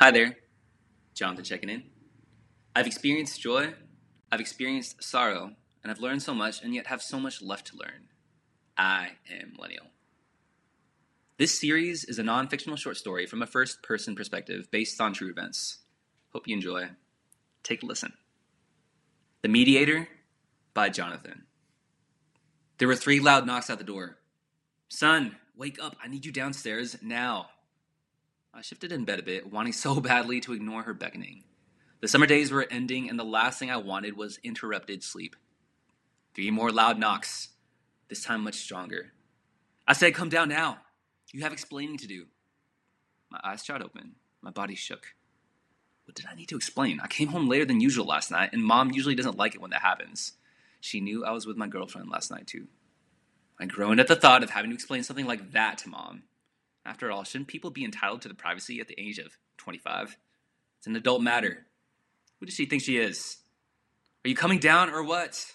Hi there, Jonathan checking in. I've experienced joy, I've experienced sorrow, and I've learned so much and yet have so much left to learn. I am Millennial. This series is a non fictional short story from a first person perspective based on true events. Hope you enjoy. Take a listen. The Mediator by Jonathan. There were three loud knocks at the door. Son, wake up. I need you downstairs now. I shifted in bed a bit, wanting so badly to ignore her beckoning. The summer days were ending, and the last thing I wanted was interrupted sleep. Three more loud knocks, this time much stronger. I said, Come down now. You have explaining to do. My eyes shot open. My body shook. What did I need to explain? I came home later than usual last night, and mom usually doesn't like it when that happens. She knew I was with my girlfriend last night, too. I groaned at the thought of having to explain something like that to mom. After all, shouldn't people be entitled to the privacy at the age of 25? It's an adult matter. Who does she think she is? Are you coming down or what?